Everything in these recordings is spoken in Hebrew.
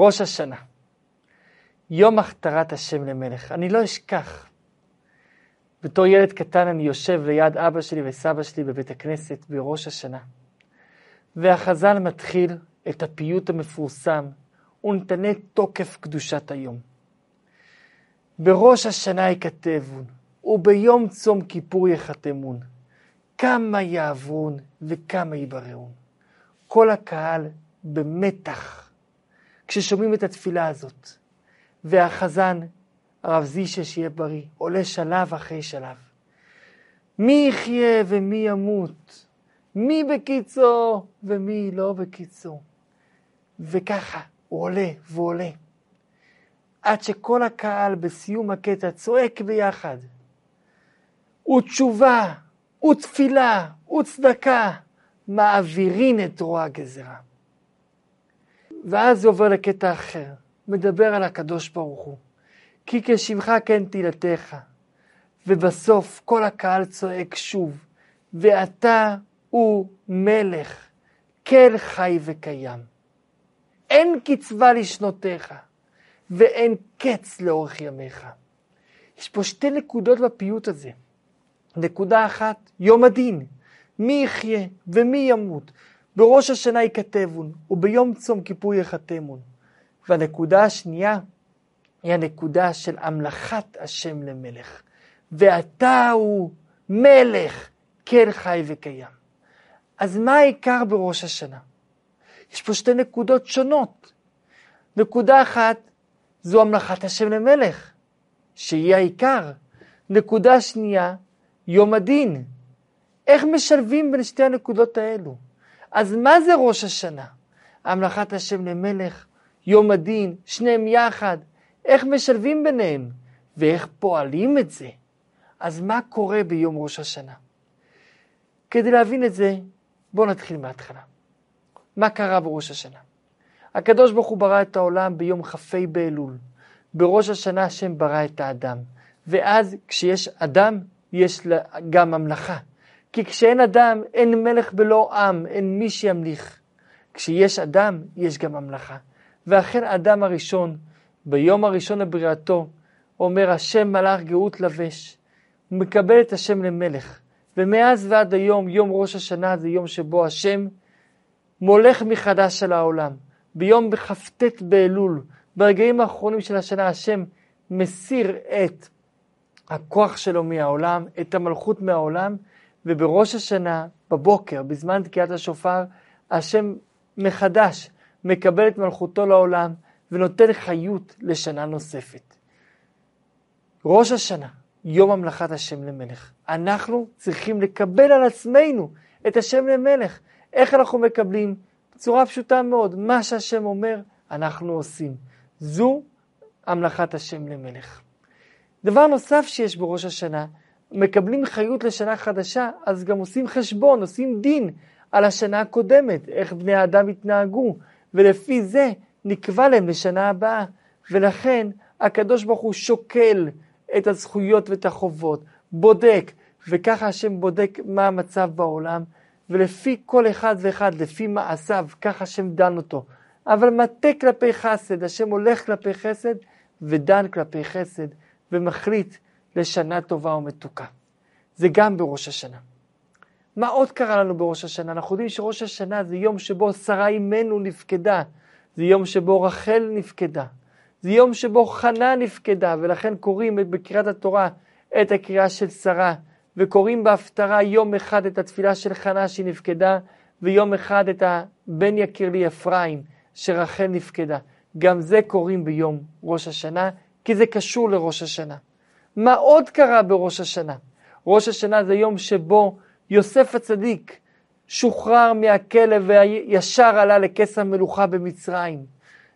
ראש השנה, יום הכתרת השם למלך. אני לא אשכח. בתור ילד קטן אני יושב ליד אבא שלי וסבא שלי בבית הכנסת בראש השנה. והחז"ל מתחיל את הפיוט המפורסם ונתנה תוקף קדושת היום. בראש השנה ייכתבון, וביום צום כיפור יחתמון. כמה יעברון וכמה יבררון. כל הקהל במתח כששומעים את התפילה הזאת. והחזן, הרב זישה, שיהיה בריא, עולה שלב אחרי שלב. מי יחיה ומי ימות, מי בקיצו ומי לא בקיצו. וככה הוא עולה ועולה. עד שכל הקהל בסיום הקטע צועק ביחד. ותשובה, ותפילה, וצדקה, מעבירין את רוע הגזרה. ואז זה עובר לקטע אחר, מדבר על הקדוש ברוך הוא. כי כשמך כן תהילתך. ובסוף כל הקהל צועק שוב, ואתה הוא מלך, כן חי וקיים. אין קצבה לשנותיך, ואין קץ לאורך ימיך. יש פה שתי נקודות בפיוט הזה. נקודה אחת, יום הדין. מי יחיה ומי ימות. בראש השנה ייכתבון, וביום צום כיפור יחתמון. והנקודה השנייה היא הנקודה של המלכת השם למלך. ואתה הוא מלך, כן חי וקיים. אז מה העיקר בראש השנה? יש פה שתי נקודות שונות. נקודה אחת זו המלכת השם למלך, שהיא העיקר. נקודה שנייה, יום הדין. איך משלבים בין שתי הנקודות האלו? אז מה זה ראש השנה? המלכת השם למלך, יום הדין, שניהם יחד. איך משלבים ביניהם? ואיך פועלים את זה? אז מה קורה ביום ראש השנה? כדי להבין את זה, בואו נתחיל מההתחלה. מה קרה בראש השנה? הקדוש ברוך הוא ברא את העולם ביום כ"ה באלול. בראש השנה השם ברא את האדם. ואז כשיש אדם, יש גם ממלכה. כי כשאין אדם, אין מלך בלא עם, אין מי שימליך. כשיש אדם, יש גם ממלכה. ואכן אדם הראשון, ביום הראשון לבריאתו, אומר השם מלאך גאות לבש. מקבל את השם למלך. ומאז ועד היום, יום ראש השנה זה יום שבו השם מולך מחדש על העולם. ביום בכ"ט באלול, ברגעים האחרונים של השנה, השם מסיר את הכוח שלו מהעולם, את המלכות מהעולם, ובראש השנה, בבוקר, בזמן תקיעת השופר, השם מחדש מקבל את מלכותו לעולם ונותן חיות לשנה נוספת. ראש השנה, יום המלכת השם למלך. אנחנו צריכים לקבל על עצמנו את השם למלך. איך אנחנו מקבלים? בצורה פשוטה מאוד, מה שהשם אומר, אנחנו עושים. זו המלכת השם למלך. דבר נוסף שיש בראש השנה, מקבלים חיות לשנה חדשה, אז גם עושים חשבון, עושים דין על השנה הקודמת, איך בני האדם התנהגו, ולפי זה נקבע להם לשנה הבאה. ולכן הקדוש ברוך הוא שוקל את הזכויות ואת החובות, בודק, וככה השם בודק מה המצב בעולם, ולפי כל אחד ואחד, לפי מעשיו, ככה השם דן אותו. אבל מטה כלפי חסד, השם הולך כלפי חסד ודן כלפי חסד, ומחליט לשנה טובה ומתוקה. זה גם בראש השנה. מה עוד קרה לנו בראש השנה? אנחנו יודעים שראש השנה זה יום שבו שרה אימנו נפקדה, זה יום שבו רחל נפקדה, זה יום שבו חנה נפקדה, ולכן קוראים בקריאת התורה את הקריאה של שרה, וקוראים בהפטרה יום אחד את התפילה של חנה שהיא נפקדה, ויום אחד את הבן יקיר לי אפרים, שרחל נפקדה. גם זה קוראים ביום ראש השנה, כי זה קשור לראש השנה. מה עוד קרה בראש השנה? ראש השנה זה יום שבו יוסף הצדיק שוחרר מהכלא וישר עלה לכס המלוכה במצרים.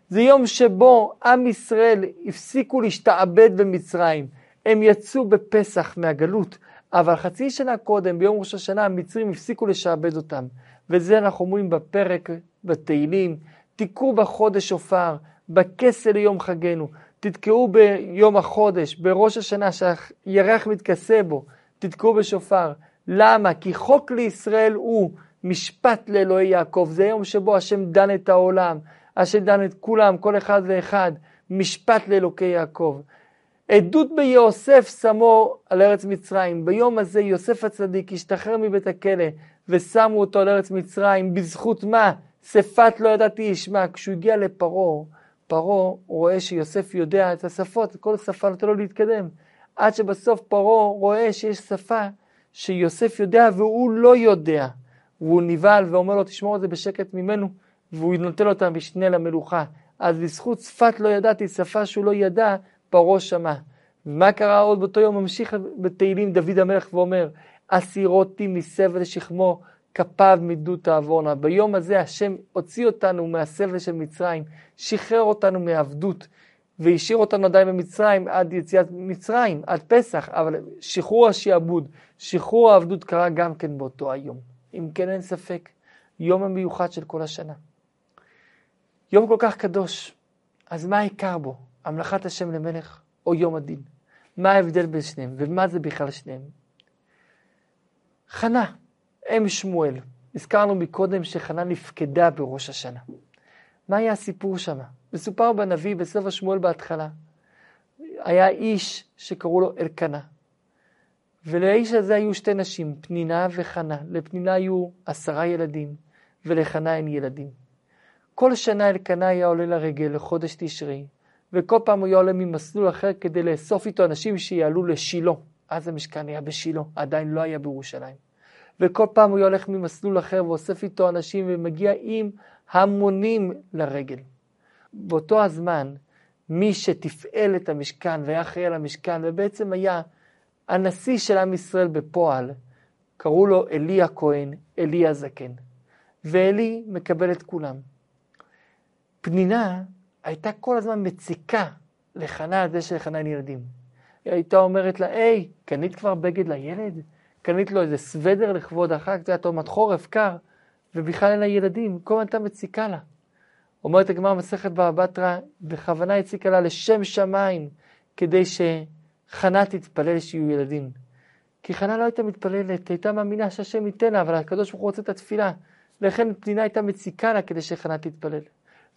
זה יום שבו עם ישראל הפסיקו להשתעבד במצרים. הם יצאו בפסח מהגלות, אבל חצי שנה קודם, ביום ראש השנה, המצרים הפסיקו לשעבד אותם. וזה אנחנו אומרים בפרק בתהילים, תקעו בחודש שופר, בכסה ליום חגנו, תתקעו ביום החודש, בראש השנה שהירח מתכסה בו, תתקעו בשופר. למה? כי חוק לישראל הוא משפט לאלוהי יעקב. זה יום שבו השם דן את העולם. אשר דן את כולם, כל אחד ואחד, משפט לאלוקי יעקב. עדות ביוסף שמו על ארץ מצרים. ביום הזה יוסף הצדיק השתחרר מבית הכלא ושמו אותו על ארץ מצרים. בזכות מה? שפת לא ידעתי ישמע. כשהוא הגיע לפרעה, פרעה רואה שיוסף יודע את השפות, כל שפה נותן לו להתקדם. עד שבסוף פרעה רואה שיש שפה שיוסף יודע והוא לא יודע. והוא נבהל ואומר לו, תשמור את זה בשקט ממנו, והוא נותן לו את המשנה למלוכה. אז בזכות שפת לא ידעתי, שפה שהוא לא ידע, פרעה שמע. ומה קרה עוד באותו יום? ממשיך בתהילים דוד המלך ואומר, אסירותי מסבל שכמו, כפיו מדו תעבורנה. ביום הזה השם הוציא אותנו מהסבל של מצרים, שחרר אותנו מעבדות, והשאיר אותנו עדיין במצרים עד יציאת מצרים, עד פסח, אבל שחרור השעבוד, שחרור העבדות קרה גם כן באותו היום. אם כן אין ספק, יום המיוחד של כל השנה. יום כל כך קדוש, אז מה העיקר בו? המלכת השם למלך או יום הדין? מה ההבדל בין שניהם ומה זה בכלל שניהם? חנה, אם שמואל, הזכרנו מקודם שחנה נפקדה בראש השנה. מה היה הסיפור שם? מסופר בנביא בספר שמואל בהתחלה. היה איש שקראו לו אלקנה. ולאיש הזה היו שתי נשים, פנינה וחנה. לפנינה היו עשרה ילדים, ולחנה אין ילדים. כל שנה אלקנה היה עולה לרגל לחודש תשרי, וכל פעם הוא היה עולה ממסלול אחר כדי לאסוף איתו אנשים שיעלו לשילה. אז המשכן היה בשילה, עדיין לא היה בירושלים. וכל פעם הוא הולך ממסלול אחר ואוסף איתו אנשים ומגיע עם המונים לרגל. באותו הזמן, מי שתפעל את המשכן והיה אחראי על המשכן, ובעצם היה הנשיא של עם ישראל בפועל, קראו לו עלי הכהן, עלי הזקן. ועלי מקבל את כולם. פנינה הייתה כל הזמן מציקה לחנה על זה שלחנה אין ילדים. היא הייתה אומרת לה, היי, קנית כבר בגד לילד? קנית לו איזה סוודר לכבוד החג, זה היה תומת חורף, קר, ובכלל אין לה ילדים, כל הזמן הייתה מציקה לה. אומרת הגמרא מסכת בבא בתרא, בכוונה הציקה לה לשם שמיים, כדי שחנה תתפלל שיהיו ילדים. כי חנה לא הייתה מתפללת, הייתה מאמינה שהשם ייתן לה, אבל הקדוש ברוך הוא רוצה את התפילה. לכן פנינה הייתה מציקה לה כדי שחנה תתפלל.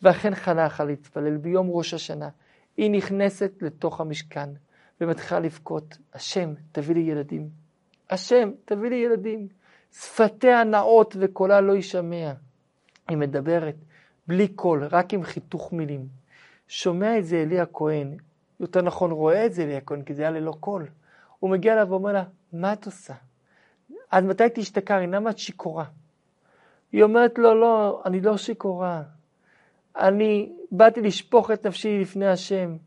ואכן חנה יכלה להתפלל ביום ראש השנה. היא נכנסת לתוך המשכן ומתחילה לבכות, השם, תביא לי ילדים. השם, תביא לי ילדים. שפתיה נאות וקולה לא יישמע. היא מדברת בלי קול, רק עם חיתוך מילים. שומע את זה אלי הכהן, יותר נכון רואה את זה אלי הכהן, כי זה היה ללא קול. הוא מגיע אליו ואומר לה, מה את עושה? עד מתי תשתכרי? למה את שיכורה? היא אומרת לו, לא, אני לא שיכורה. אני באתי לשפוך את נפשי לפני השם.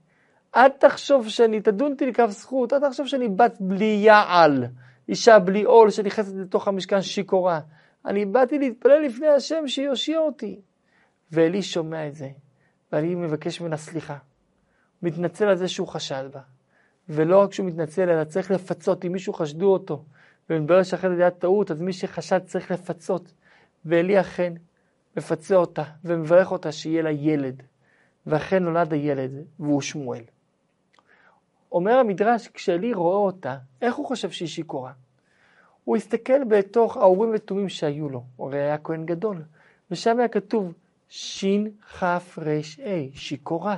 אל תחשוב שאני, תדון אותי לכף זכות, אל תחשוב שאני בת בלי יעל, אישה בלי עול שנכנסת לתוך המשכן שיכורה. אני באתי להתפלל לפני השם שיושיע אותי. ואלי שומע את זה, ואני מבקש ממנה סליחה. מתנצל על זה שהוא חשד בה. ולא רק שהוא מתנצל, אלא צריך לפצות. אם מישהו חשדו אותו, ומתברר שאחרי זה היה טעות, אז מי שחשד צריך לפצות. ואלי אכן מפצה אותה ומברך אותה שיהיה לה ילד. ואכן נולד הילד, והוא שמואל. אומר המדרש, כשאלי רואה אותה, איך הוא חושב שהיא שיכורה? הוא הסתכל בתוך האורים ותומים שהיו לו, הרי היה כהן גדול, ושם היה כתוב שכ"ה, שיכורה.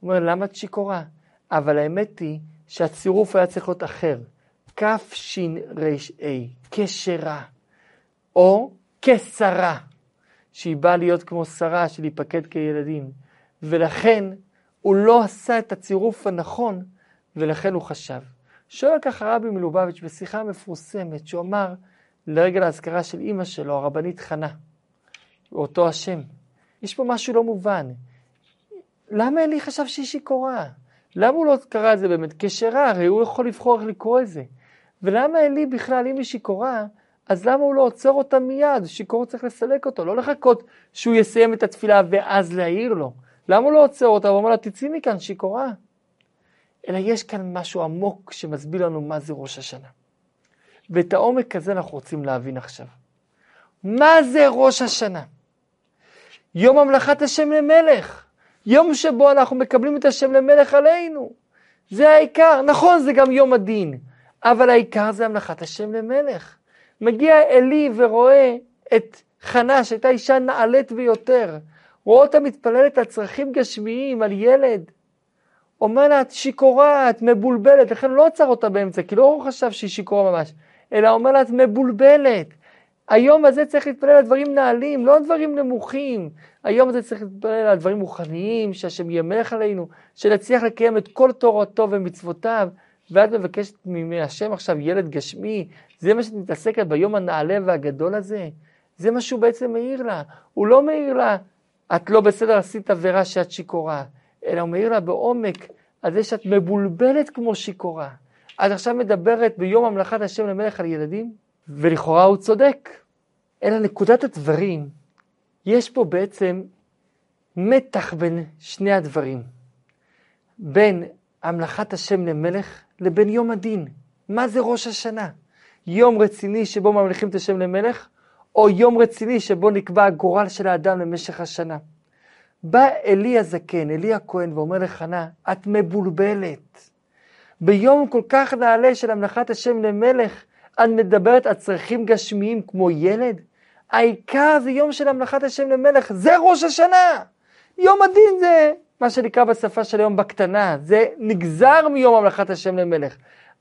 הוא אומר, למה את שיכורה? אבל האמת היא שהצירוף היה צריך להיות אחר. כשר"ה, כשרה, או כשרה, שהיא באה להיות כמו שרה של להיפקד כילדים. ולכן הוא לא עשה את הצירוף הנכון, ולכן הוא חשב. שואל ככה רבי מלובביץ' בשיחה מפורסמת, שהוא אמר לרגל האזכרה של אימא שלו, הרבנית חנה, אותו השם. יש פה משהו לא מובן. למה אלי חשב שהיא שיכורה? למה הוא לא קרא את זה באמת כשרה? הרי הוא יכול לבחור איך לקרוא את זה. ולמה אלי בכלל, אם היא שיכורה, אז למה הוא לא עוצר אותה מיד? שיכור צריך לסלק אותו, לא לחכות שהוא יסיים את התפילה ואז להעיר לו. למה הוא לא עוצר אותה ואומר לה, תצאי מכאן, שיכורה? אלא יש כאן משהו עמוק שמסביר לנו מה זה ראש השנה. ואת העומק הזה אנחנו רוצים להבין עכשיו. מה זה ראש השנה? יום המלכת השם למלך. יום שבו אנחנו מקבלים את השם למלך עלינו. זה העיקר. נכון, זה גם יום הדין, אבל העיקר זה המלכת השם למלך. מגיע עלי ורואה את חנה, שהייתה אישה נעלית ביותר. רואה אותה מתפללת על צרכים גשמיים, על ילד. אומר לה, את שיכורה, את מבולבלת, לכן לא עצר אותה באמצע, כי לא הוא חשב שהיא שיכורה ממש, אלא אומר לה, את מבולבלת. היום הזה צריך להתפלל על דברים נעלים, לא על דברים נמוכים. היום הזה צריך להתפלל על דברים רוחניים, שהשם ימלך עלינו, שנצליח לקיים את כל תורתו ומצוותיו, ואת מבקשת מהשם עכשיו ילד גשמי, זה מה שאת מתעסקת ביום הנעלה והגדול הזה? זה מה שהוא בעצם מעיר לה. הוא לא מעיר לה, את לא בסדר, עשית עבירה שאת שיכורה, אלא הוא מעיר לה בעומק על זה שאת מבולבלת כמו שיכורה. את עכשיו מדברת ביום המלאכת השם למלך על ילדים, ולכאורה הוא צודק. אלא נקודת הדברים, יש פה בעצם מתח בין שני הדברים. בין המלאכת השם למלך לבין יום הדין. מה זה ראש השנה? יום רציני שבו ממליכים את השם למלך, או יום רציני שבו נקבע הגורל של האדם למשך השנה. בא אלי הזקן, אלי הכהן, ואומר לחנה, את מבולבלת. ביום כל כך נעלה של המלאכת השם למלך, את מדברת על צרכים גשמיים כמו ילד? העיקר זה יום של המלאכת השם למלך, זה ראש השנה. יום הדין זה מה שנקרא בשפה של היום בקטנה, זה נגזר מיום המלאכת השם למלך.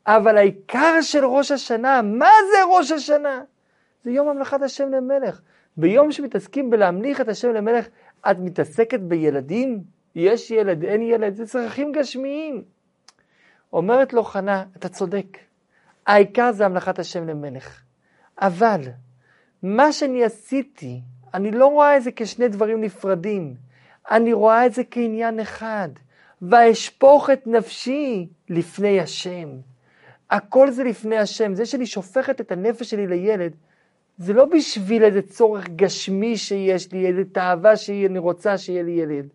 אבל העיקר של ראש השנה, מה זה ראש השנה? זה יום המלאכת השם למלך. ביום שמתעסקים בלהמליך את השם למלך, את מתעסקת בילדים? יש ילד, אין ילד, זה צרכים גשמיים. אומרת לו חנה, אתה צודק, העיקר זה המלאכת השם למלך. אבל מה שאני עשיתי, אני לא רואה את זה כשני דברים נפרדים, אני רואה את זה כעניין אחד. ואשפוך את נפשי לפני השם. הכל זה לפני השם. זה שאני שופכת את הנפש שלי לילד, זה לא בשביל איזה צורך גשמי שיש לי, איזה תאווה שאני רוצה שיהיה לי ילד.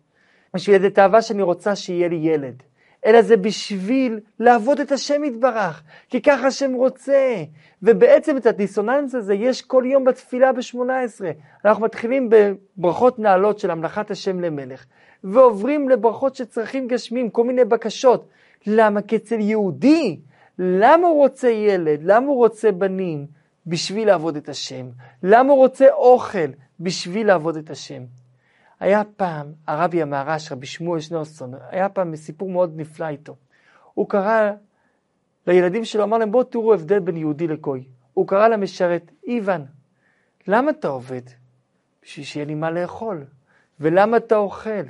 בשביל איזה תאווה שאני רוצה שיהיה לי ילד. אלא זה בשביל לעבוד את השם יתברך, כי ככה השם רוצה. ובעצם את הדיסוננס הזה יש כל יום בתפילה ב-18. אנחנו מתחילים בברכות נעלות של המלאכת השם למלך, ועוברים לברכות של צרכים גשמיים, כל מיני בקשות. למה? כי אצל יהודי, למה הוא רוצה ילד? למה הוא רוצה בנים? בשביל לעבוד את השם. למה הוא רוצה אוכל? בשביל לעבוד את השם. היה פעם, הרבי המהר"ש, רבי שמואל שניאורסון, היה פעם סיפור מאוד נפלא איתו. הוא קרא לילדים שלו, אמר להם, בואו תראו הבדל בין יהודי לגוי. הוא קרא למשרת, איוון, למה אתה עובד? בשביל שיהיה לי מה לאכול. ולמה אתה אוכל?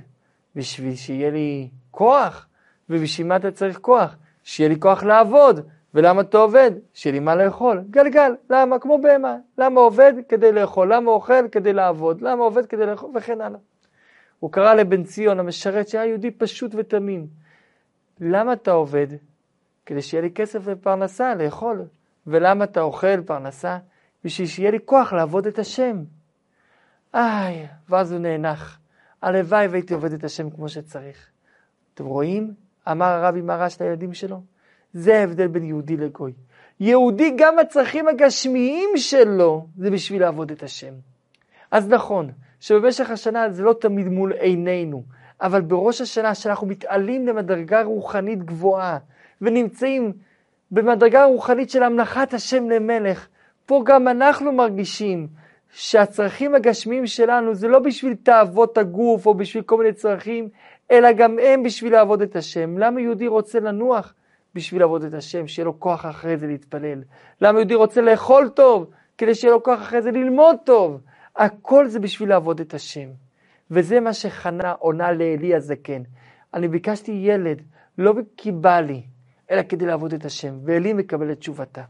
בשביל שיהיה לי כוח. ובשביל מה אתה צריך כוח? שיהיה לי כוח לעבוד. ולמה אתה עובד? שיהיה לי מה לאכול. גלגל. למה? כמו בהמה. למה עובד? כדי לאכול. למה אוכל? כדי לעבוד. למה עובד? כדי לאכול? וכן הלאה. הוא קרא לבן ציון המשרת שהיה יהודי פשוט ותמים. למה אתה עובד? כדי שיהיה לי כסף ופרנסה לאכול. ולמה אתה אוכל פרנסה? בשביל שיהיה לי כוח לעבוד את השם. איי, ואז הוא נאנח. הלוואי והייתי עובד את השם כמו שצריך. אתם רואים? אמר הרבי מרש לילדים שלו. זה ההבדל בין יהודי לגוי. יהודי, גם הצרכים הגשמיים שלו, זה בשביל לעבוד את השם. אז נכון, שבמשך השנה זה לא תמיד מול עינינו, אבל בראש השנה שאנחנו מתעלים למדרגה רוחנית גבוהה, ונמצאים במדרגה רוחנית של המלכת השם למלך, פה גם אנחנו מרגישים שהצרכים הגשמיים שלנו זה לא בשביל תאוות הגוף או בשביל כל מיני צרכים, אלא גם הם בשביל לעבוד את השם. למה יהודי רוצה לנוח? בשביל לעבוד את השם, שיהיה לו כוח אחרי זה להתפלל. למה יהודי רוצה לאכול טוב? כדי שיהיה לו כוח אחרי זה ללמוד טוב. הכל זה בשביל לעבוד את השם. וזה מה שחנה עונה לאלי הזקן. אני ביקשתי ילד, לא כי בא לי, אלא כדי לעבוד את השם, ואלי מקבל את תשובתה.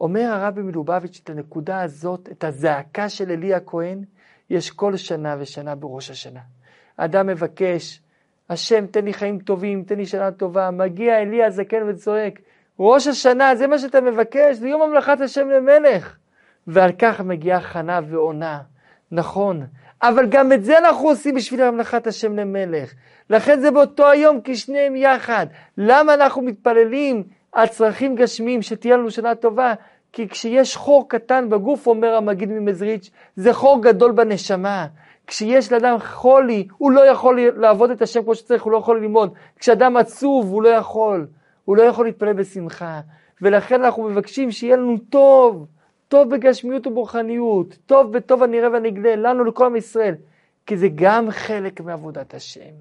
אומר הרבי מלובביץ' את הנקודה הזאת, את הזעקה של אלי הכהן, יש כל שנה ושנה בראש השנה. האדם מבקש, השם תן לי חיים טובים, תן לי שנה טובה, מגיע אלי הזקן וצועק, ראש השנה, זה מה שאתה מבקש, זה יום המלאכת השם למלך. ועל כך מגיעה חנה ועונה. נכון, אבל גם את זה אנחנו עושים בשביל המלאכת השם למלך. לכן זה באותו היום כי שניהם יחד. למה אנחנו מתפללים על צרכים גשמיים שתהיה לנו שנה טובה? כי כשיש חור קטן בגוף, אומר המגיד ממזריץ', זה חור גדול בנשמה. כשיש לאדם חולי, הוא לא יכול לעבוד את השם כמו שצריך, הוא לא יכול ללמוד. כשאדם עצוב, הוא לא יכול. הוא לא יכול להתפלל בשמחה. ולכן אנחנו מבקשים שיהיה לנו טוב. טוב בגשמיות וברוחניות, טוב בטוב הנראה והנגלה, לנו לכל עם ישראל. כי זה גם חלק מעבודת השם.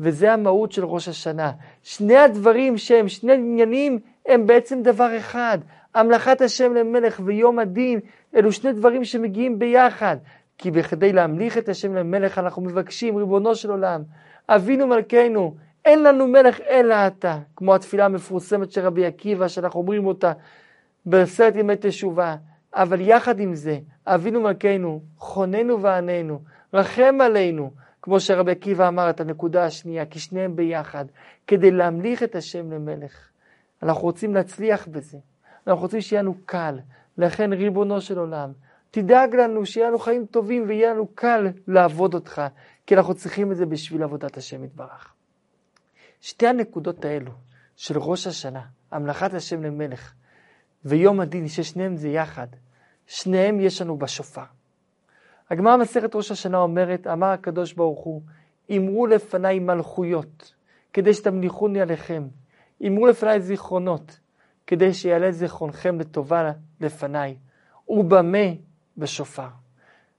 וזה המהות של ראש השנה. שני הדברים שהם שני עניינים הם בעצם דבר אחד. המלכת השם למלך ויום הדין, אלו שני דברים שמגיעים ביחד. כי בכדי להמליך את השם למלך אנחנו מבקשים, ריבונו של עולם, אבינו מלכנו, אין לנו מלך אלא אתה, כמו התפילה המפורסמת של רבי עקיבא, שאנחנו אומרים אותה בעשרת ימי תשובה. אבל יחד עם זה, אבינו מלכנו, חוננו ועננו, רחם עלינו, כמו שרבי עקיבא אמר את הנקודה השנייה, כי שניהם ביחד, כדי להמליך את השם למלך. אנחנו רוצים להצליח בזה, אנחנו רוצים שיהיה לנו קל, לכן ריבונו של עולם, תדאג לנו שיהיה לנו חיים טובים ויהיה לנו קל לעבוד אותך, כי אנחנו צריכים את זה בשביל עבודת השם יתברך. שתי הנקודות האלו של ראש השנה, המלכת השם למלך, ויום הדין, ששניהם זה יחד, שניהם יש לנו בשופר. הגמרא מסכת ראש השנה אומרת, אמר הקדוש ברוך הוא, אמרו לפניי מלכויות, כדי שתמליכוני עליכם. אמרו לפניי זיכרונות, כדי שיעלה זיכרונכם לטובה לפניי. ובמה בשופר.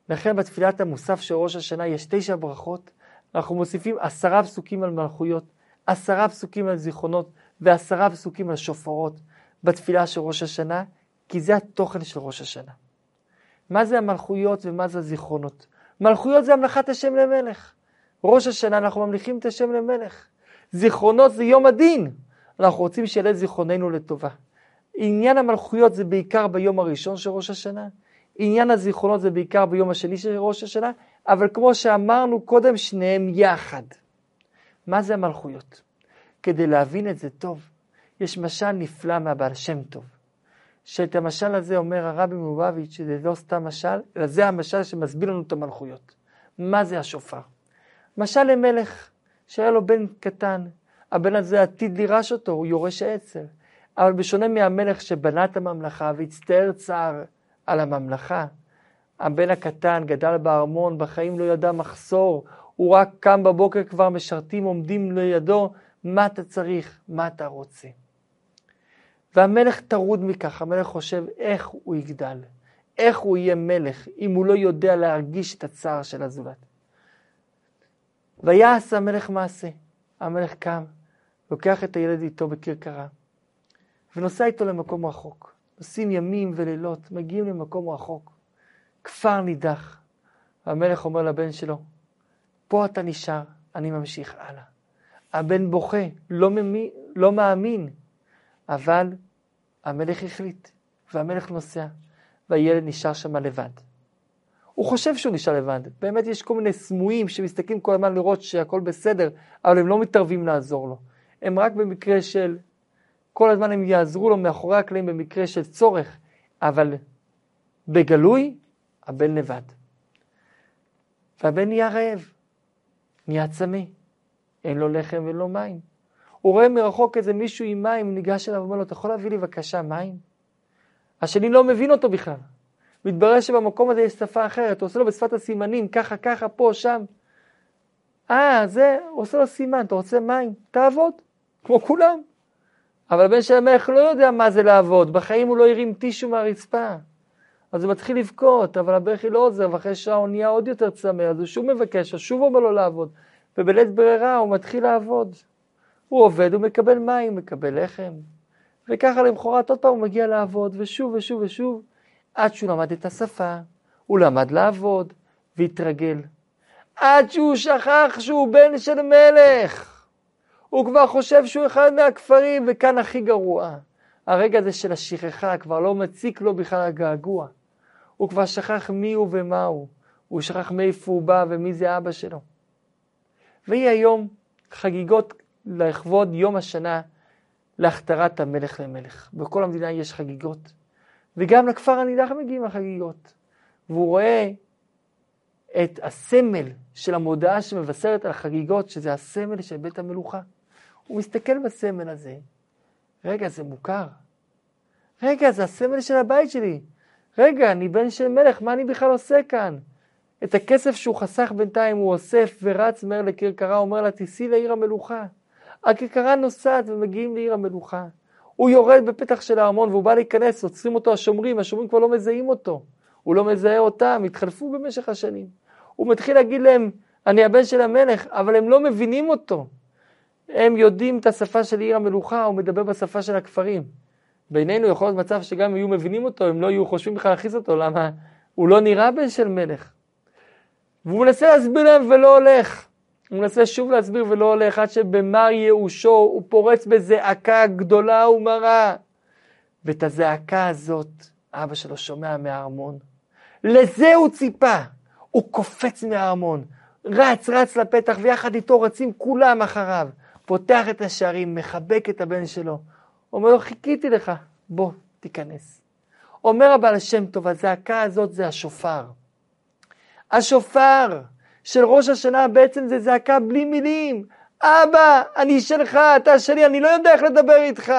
לכן בתפילת המוסף של ראש השנה יש תשע ברכות, אנחנו מוסיפים עשרה פסוקים על מלכויות, עשרה פסוקים על זיכרונות ועשרה פסוקים על שופרות בתפילה של ראש השנה, כי זה התוכן של ראש השנה. מה זה המלכויות ומה זה הזיכרונות? מלכויות זה המלכת השם למלך. ראש השנה אנחנו ממליכים את השם למלך. זיכרונות זה יום הדין. אנחנו רוצים שיעלה זיכרוננו לטובה. עניין המלכויות זה בעיקר ביום הראשון של ראש השנה. עניין הזיכרונות זה בעיקר ביום השני של ראש השנה, אבל כמו שאמרנו קודם, שניהם יחד. מה זה המלכויות? כדי להבין את זה טוב, יש משל נפלא מהבעל שם טוב. שאת המשל הזה אומר הרבי מובביץ', שזה לא סתם משל, אלא זה המשל שמסביר לנו את המלכויות. מה זה השופר? משל למלך שהיה לו בן קטן, הבן הזה עתיד לירש אותו, הוא יורש העצר. אבל בשונה מהמלך שבנה את הממלכה והצטער צער על הממלכה, הבן הקטן גדל בארמון, בחיים לא ידע מחסור, הוא רק קם בבוקר כבר משרתים עומדים לידו, מה אתה צריך, מה אתה רוצה. והמלך טרוד מכך, המלך חושב איך הוא יגדל, איך הוא יהיה מלך, אם הוא לא יודע להרגיש את הצער של הזולת. ויעש המלך מעשה. המלך קם, לוקח את הילד איתו בכרכרה, ונוסע איתו למקום רחוק. נוסעים ימים ולילות, מגיעים למקום רחוק, כפר נידח. המלך אומר לבן שלו, פה אתה נשאר, אני ממשיך הלאה. הבן בוכה, לא, ממי, לא מאמין, אבל המלך החליט, והמלך נוסע, והילד נשאר שם לבד. הוא חושב שהוא נשאר לבד. באמת יש כל מיני סמויים שמסתכלים כל הזמן לראות שהכל בסדר, אבל הם לא מתערבים לעזור לו. הם רק במקרה של, כל הזמן הם יעזרו לו מאחורי הקלעים במקרה של צורך, אבל בגלוי, הבן לבד. והבן נהיה רעב, נהיה צמא, אין לו לחם לו מים. הוא רואה מרחוק איזה מישהו עם מים, ניגש אליו ואומר לו, אתה יכול להביא לי בבקשה מים? השני לא מבין אותו בכלל. מתברר שבמקום הזה יש שפה אחרת, הוא עושה לו בשפת הסימנים, ככה, ככה, פה, שם. אה, זה, הוא עושה לו סימן, אתה רוצה מים? תעבוד, כמו כולם. אבל הבן של המלך לא יודע מה זה לעבוד, בחיים הוא לא הרים טישו מהרצפה. אז הוא מתחיל לבכות, אבל הבכי לא עוזר, ואחרי שעה הוא נהיה עוד יותר צמא, אז הוא שוב מבקש, אז שוב אומר לו לעבוד. ובלית ברירה הוא מתחיל לעבוד. הוא עובד, הוא מקבל מים, מקבל לחם. וככה למחרת עוד פעם הוא מגיע לעבוד, ושוב ושוב ושוב, עד שהוא למד את השפה, הוא למד לעבוד, והתרגל. עד שהוא שכח שהוא בן של מלך. הוא כבר חושב שהוא אחד מהכפרים, וכאן הכי גרוע. הרגע הזה של השכחה כבר לא מציק לו בכלל הגעגוע. הוא כבר שכח מי הוא ומה הוא. הוא שכח מאיפה הוא בא ומי זה אבא שלו. ויהי היום חגיגות לכבוד יום השנה להכתרת המלך למלך. בכל המדינה יש חגיגות, וגם לכפר הנידח מגיעים החגיגות. והוא רואה את הסמל של המודעה שמבשרת על החגיגות, שזה הסמל של בית המלוכה. הוא מסתכל בסמל הזה, רגע, זה מוכר. רגע, זה הסמל של הבית שלי. רגע, אני בן של מלך, מה אני בכלל עושה כאן? את הכסף שהוא חסך בינתיים הוא אוסף ורץ מהר לכרכרה, אומר לה, תיסעי לעיר המלוכה. הכרכרה נוסעת ומגיעים לעיר המלוכה. הוא יורד בפתח של הארמון והוא בא להיכנס, עוצרים אותו השומרים, השומרים כבר לא מזהים אותו. הוא לא מזהה אותם, התחלפו במשך השנים. הוא מתחיל להגיד להם, אני הבן של המלך, אבל הם לא מבינים אותו. הם יודעים את השפה של עיר המלוכה, הוא מדבר בשפה של הכפרים. בינינו יכול להיות מצב שגם אם היו מבינים אותו, הם לא היו חושבים בכלל להכניס אותו, למה? הוא לא נראה בן של מלך. והוא מנסה להסביר להם ולא הולך. הוא מנסה שוב להסביר ולא הולך, עד שבמר ייאושו הוא פורץ בזעקה גדולה ומרה. ואת הזעקה הזאת אבא שלו שומע מהארמון. לזה הוא ציפה. הוא קופץ מהארמון, רץ, רץ לפתח, ויחד איתו רצים כולם אחריו. פותח את השערים, מחבק את הבן שלו. אומר לו, חיכיתי לך, בוא, תיכנס. אומר הבעל השם טוב, הזעקה הזאת זה השופר. השופר של ראש השנה בעצם זה זעקה בלי מילים. אבא, אני שלך, אתה שלי, אני לא יודע איך לדבר איתך.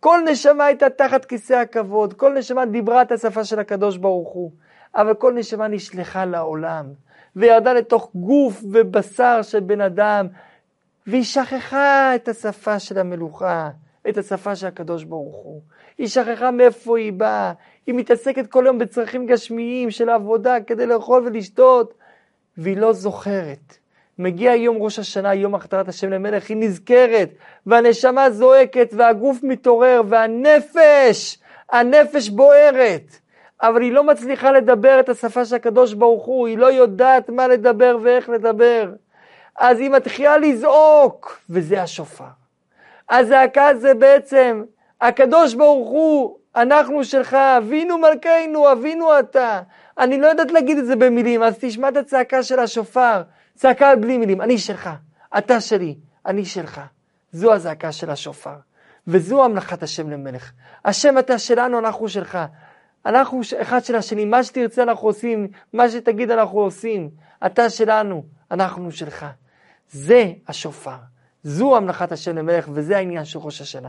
כל נשמה הייתה תחת כיסא הכבוד, כל נשמה דיברה את השפה של הקדוש ברוך הוא, אבל כל נשמה נשלחה לעולם, וירדה לתוך גוף ובשר של בן אדם, והיא שכחה את השפה של המלוכה, את השפה של הקדוש ברוך הוא. היא שכחה מאיפה היא באה, היא מתעסקת כל יום בצרכים גשמיים של עבודה כדי לאכול ולשתות, והיא לא זוכרת. מגיע יום ראש השנה, יום הכתרת השם למלך, היא נזכרת, והנשמה זועקת, והגוף מתעורר, והנפש, הנפש בוערת. אבל היא לא מצליחה לדבר את השפה של הקדוש ברוך הוא, היא לא יודעת מה לדבר ואיך לדבר. אז היא מתחילה לזעוק, וזה השופר. הזעקה זה בעצם, הקדוש ברוך הוא, אנחנו שלך, אבינו מלכנו, אבינו אתה. אני לא יודעת להגיד את זה במילים, אז תשמע את הצעקה של השופר, צעקה בלי מילים, אני שלך, אתה שלי, אני שלך. זו הזעקה של השופר, וזו המלאכת השם למלך. השם אתה שלנו, אנחנו שלך. אנחנו אחד של השני, מה שתרצה אנחנו עושים, מה שתגיד אנחנו עושים. אתה שלנו, אנחנו שלך. זה השופר. זו המלאכת השם למלך, וזה העניין של ראש השנה.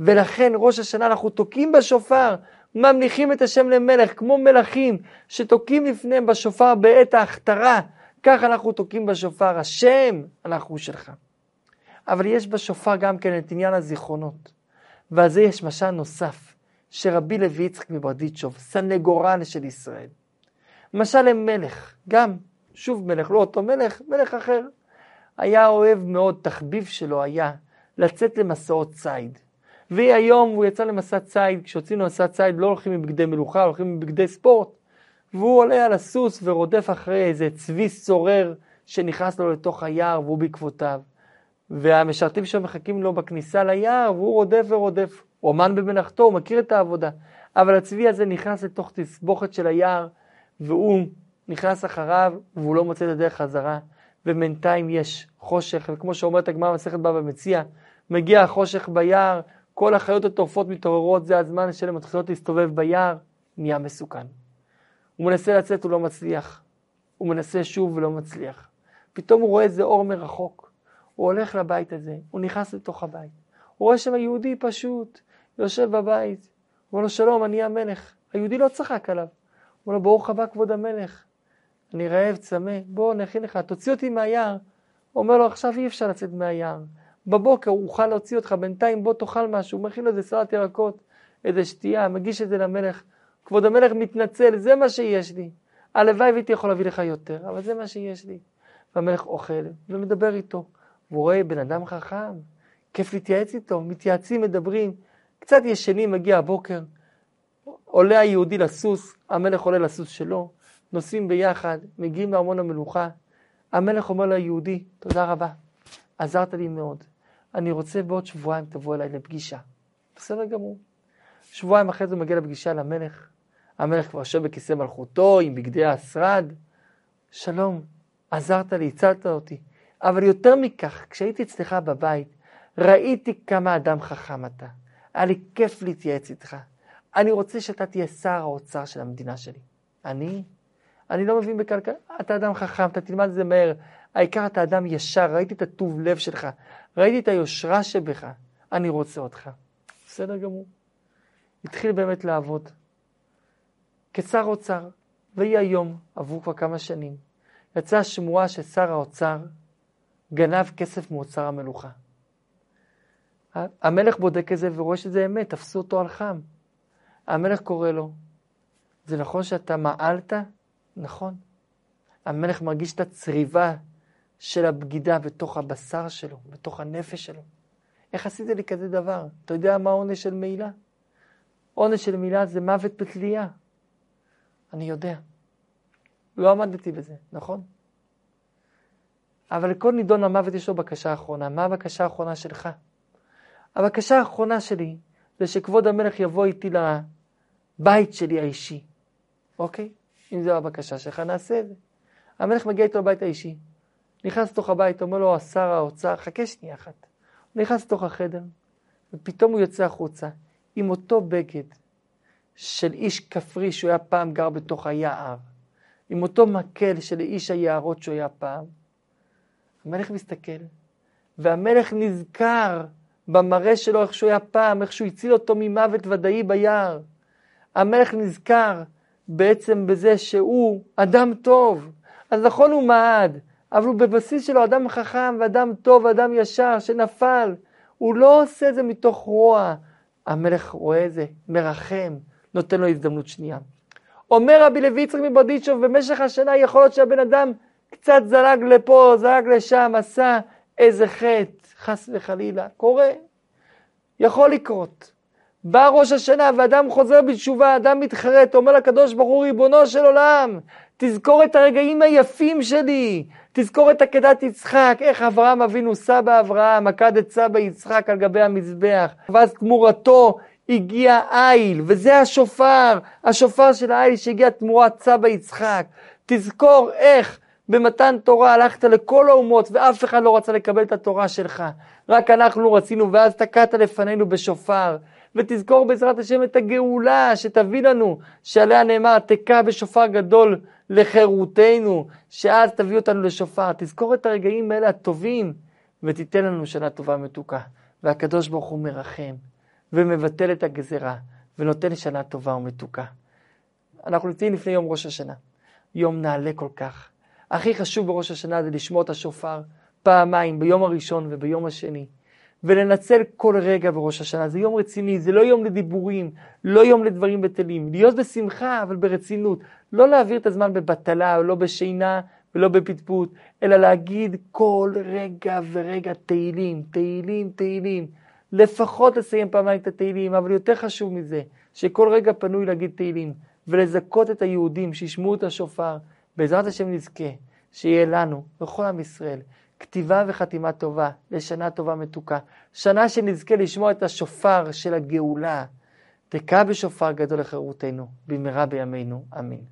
ולכן ראש השנה אנחנו תוקעים בשופר, ממליכים את השם למלך, כמו מלכים שתוקעים לפניהם בשופר בעת ההכתרה, כך אנחנו תוקעים בשופר, השם אנחנו שלך. אבל יש בשופר גם כן את עניין הזיכרונות, ועל זה יש משל נוסף, שרבי לוי יצחק מברדיצ'וב, סנגורן של ישראל. משל למלך, גם, שוב מלך, לא אותו מלך, מלך אחר. היה אוהב מאוד, תחביב שלו היה לצאת למסעות ציד. והיום הוא יצא למסע ציד, כשיוצאים למסע ציד לא הולכים עם בגדי מלוכה, הולכים עם בגדי ספורט. והוא עולה על הסוס ורודף אחרי איזה צבי סורר שנכנס לו לתוך היער והוא בעקבותיו. והמשרתים שם מחכים לו בכניסה ליער והוא רודף ורודף. הוא אמן במלאכתו, הוא מכיר את העבודה. אבל הצבי הזה נכנס לתוך תסבוכת של היער והוא נכנס אחריו והוא לא מוצא את הדרך חזרה. ובינתיים יש חושך, וכמו שאומרת הגמרא במסכת בבא מציע, מגיע החושך ביער, כל החיות הטורפות מתעוררות, זה הזמן שהן מתחילות להסתובב ביער, נהיה מסוכן. הוא מנסה לצאת, הוא לא מצליח. הוא מנסה שוב ולא מצליח. פתאום הוא רואה איזה אור מרחוק. הוא הולך לבית הזה, הוא נכנס לתוך הבית. הוא רואה שם יהודי פשוט, יושב בבית. הוא אומר לו, שלום, אני המלך. היהודי לא צחק עליו. הוא אומר לו, ברוך הבא כבוד המלך. אני רעב, צמא, בוא נכין לך, תוציא אותי מהיער. אומר לו, עכשיו אי אפשר לצאת מהיער. בבוקר הוא אוכל להוציא אותך, בינתיים בוא תאכל משהו. הוא מכין לו איזה סלט ירקות, איזה שתייה, מגיש את זה למלך. כבוד המלך מתנצל, זה מה שיש לי. הלוואי והייתי יכול להביא לך יותר, אבל זה מה שיש לי. והמלך אוכל ומדבר איתו. והוא רואה בן אדם חכם, כיף להתייעץ איתו, מתייעצים, מדברים. קצת ישנים, מגיע הבוקר, עולה היהודי לסוס, המלך עולה לסוס שלו, נוסעים ביחד, מגיעים לארמון המלוכה. המלך אומר ליהודי, תודה רבה, עזרת לי מאוד. אני רוצה בעוד שבועיים תבוא אליי לפגישה. בסדר גמור. שבועיים אחרי זה מגיע לפגישה למלך. המלך כבר יושב בכיסא מלכותו עם בגדי השרד. שלום, עזרת לי, הצלת אותי. אבל יותר מכך, כשהייתי אצלך בבית, ראיתי כמה אדם חכם אתה. היה לי כיף להתייעץ איתך. אני רוצה שאתה תהיה שר האוצר של המדינה שלי. אני? אני לא מבין בכלכלה. אתה אדם חכם, אתה תלמד את זה מהר. העיקר אתה אדם ישר, ראיתי את הטוב לב שלך, ראיתי את היושרה שבך. אני רוצה אותך. בסדר גמור. התחיל באמת לעבוד. כשר אוצר, והיא היום, עברו כבר כמה שנים, יצאה שמועה ששר האוצר גנב כסף מאוצר המלוכה. המלך בודק את זה ורואה שזה אמת, תפסו אותו על חם. המלך קורא לו, זה נכון שאתה מעלת? נכון. המלך מרגיש את הצריבה של הבגידה בתוך הבשר שלו, בתוך הנפש שלו. איך עשית לי כזה דבר? אתה יודע מה העונש של מעילה? עונש של מעילה זה מוות בתלייה. אני יודע. לא עמדתי בזה, נכון? אבל לכל נידון למוות יש לו בקשה אחרונה. מה הבקשה האחרונה שלך? הבקשה האחרונה שלי זה שכבוד המלך יבוא איתי לבית שלי האישי, אוקיי? אם זו הבקשה שלך, נעשה את זה. המלך מגיע איתו לבית האישי, נכנס לתוך הבית, אומר לו שר האוצר, חכה שנייה אחת. הוא נכנס לתוך החדר, ופתאום הוא יוצא החוצה עם אותו בגד של איש כפרי שהוא היה פעם גר בתוך היער, עם אותו מקל של איש היערות שהוא היה פעם. המלך מסתכל, והמלך נזכר במראה שלו, איך שהוא היה פעם, איך שהוא הציל אותו ממוות ודאי ביער. המלך נזכר בעצם בזה שהוא אדם טוב. אז נכון הוא מעד, אבל הוא בבסיס שלו אדם חכם ואדם טוב ואדם ישר שנפל. הוא לא עושה את זה מתוך רוע. המלך רואה את זה, מרחם, נותן לו הזדמנות שנייה. אומר רבי לוי יצחק מברדיצ'וב, במשך השנה יכול להיות שהבן אדם קצת זלג לפה, זלג לשם, עשה איזה חטא, חס וחלילה, קורה, יכול לקרות. בא ראש השנה ואדם חוזר בתשובה, אדם מתחרט, אומר לקדוש ברוך הוא, ריבונו של עולם, תזכור את הרגעים היפים שלי, תזכור את עקדת יצחק, איך אברהם אבינו, סבא אברהם, עקד את סבא יצחק על גבי המזבח, ואז תמורתו הגיע איל, וזה השופר, השופר של האיל שהגיע תמורת סבא יצחק. תזכור איך במתן תורה הלכת לכל האומות ואף אחד לא רצה לקבל את התורה שלך, רק אנחנו רצינו, ואז תקעת לפנינו בשופר. ותזכור בעזרת השם את הגאולה שתביא לנו, שעליה נאמר, תקע בשופר גדול לחירותנו, שאז תביא אותנו לשופר. תזכור את הרגעים האלה הטובים, ותיתן לנו שנה טובה מתוקה. והקדוש ברוך הוא מרחם, ומבטל את הגזרה, ונותן שנה טובה ומתוקה. אנחנו נמצאים לפני יום ראש השנה, יום נעלה כל כך. הכי חשוב בראש השנה זה לשמוע את השופר פעמיים, ביום הראשון וביום השני. ולנצל כל רגע בראש השנה. זה יום רציני, זה לא יום לדיבורים, לא יום לדברים בטלים. להיות בשמחה, אבל ברצינות. לא להעביר את הזמן בבטלה, או לא בשינה, ולא בפטפוט, אלא להגיד כל רגע ורגע תהילים, תהילים, תהילים. לפחות לסיים פעמיים את התהילים, אבל יותר חשוב מזה, שכל רגע פנוי להגיד תהילים, ולזכות את היהודים שישמעו את השופר. בעזרת השם נזכה, שיהיה לנו, לכל עם ישראל, כתיבה וחתימה טובה לשנה טובה מתוקה. שנה שנזכה לשמוע את השופר של הגאולה. תקע בשופר גדול לחירותנו, במהרה בימינו, אמן.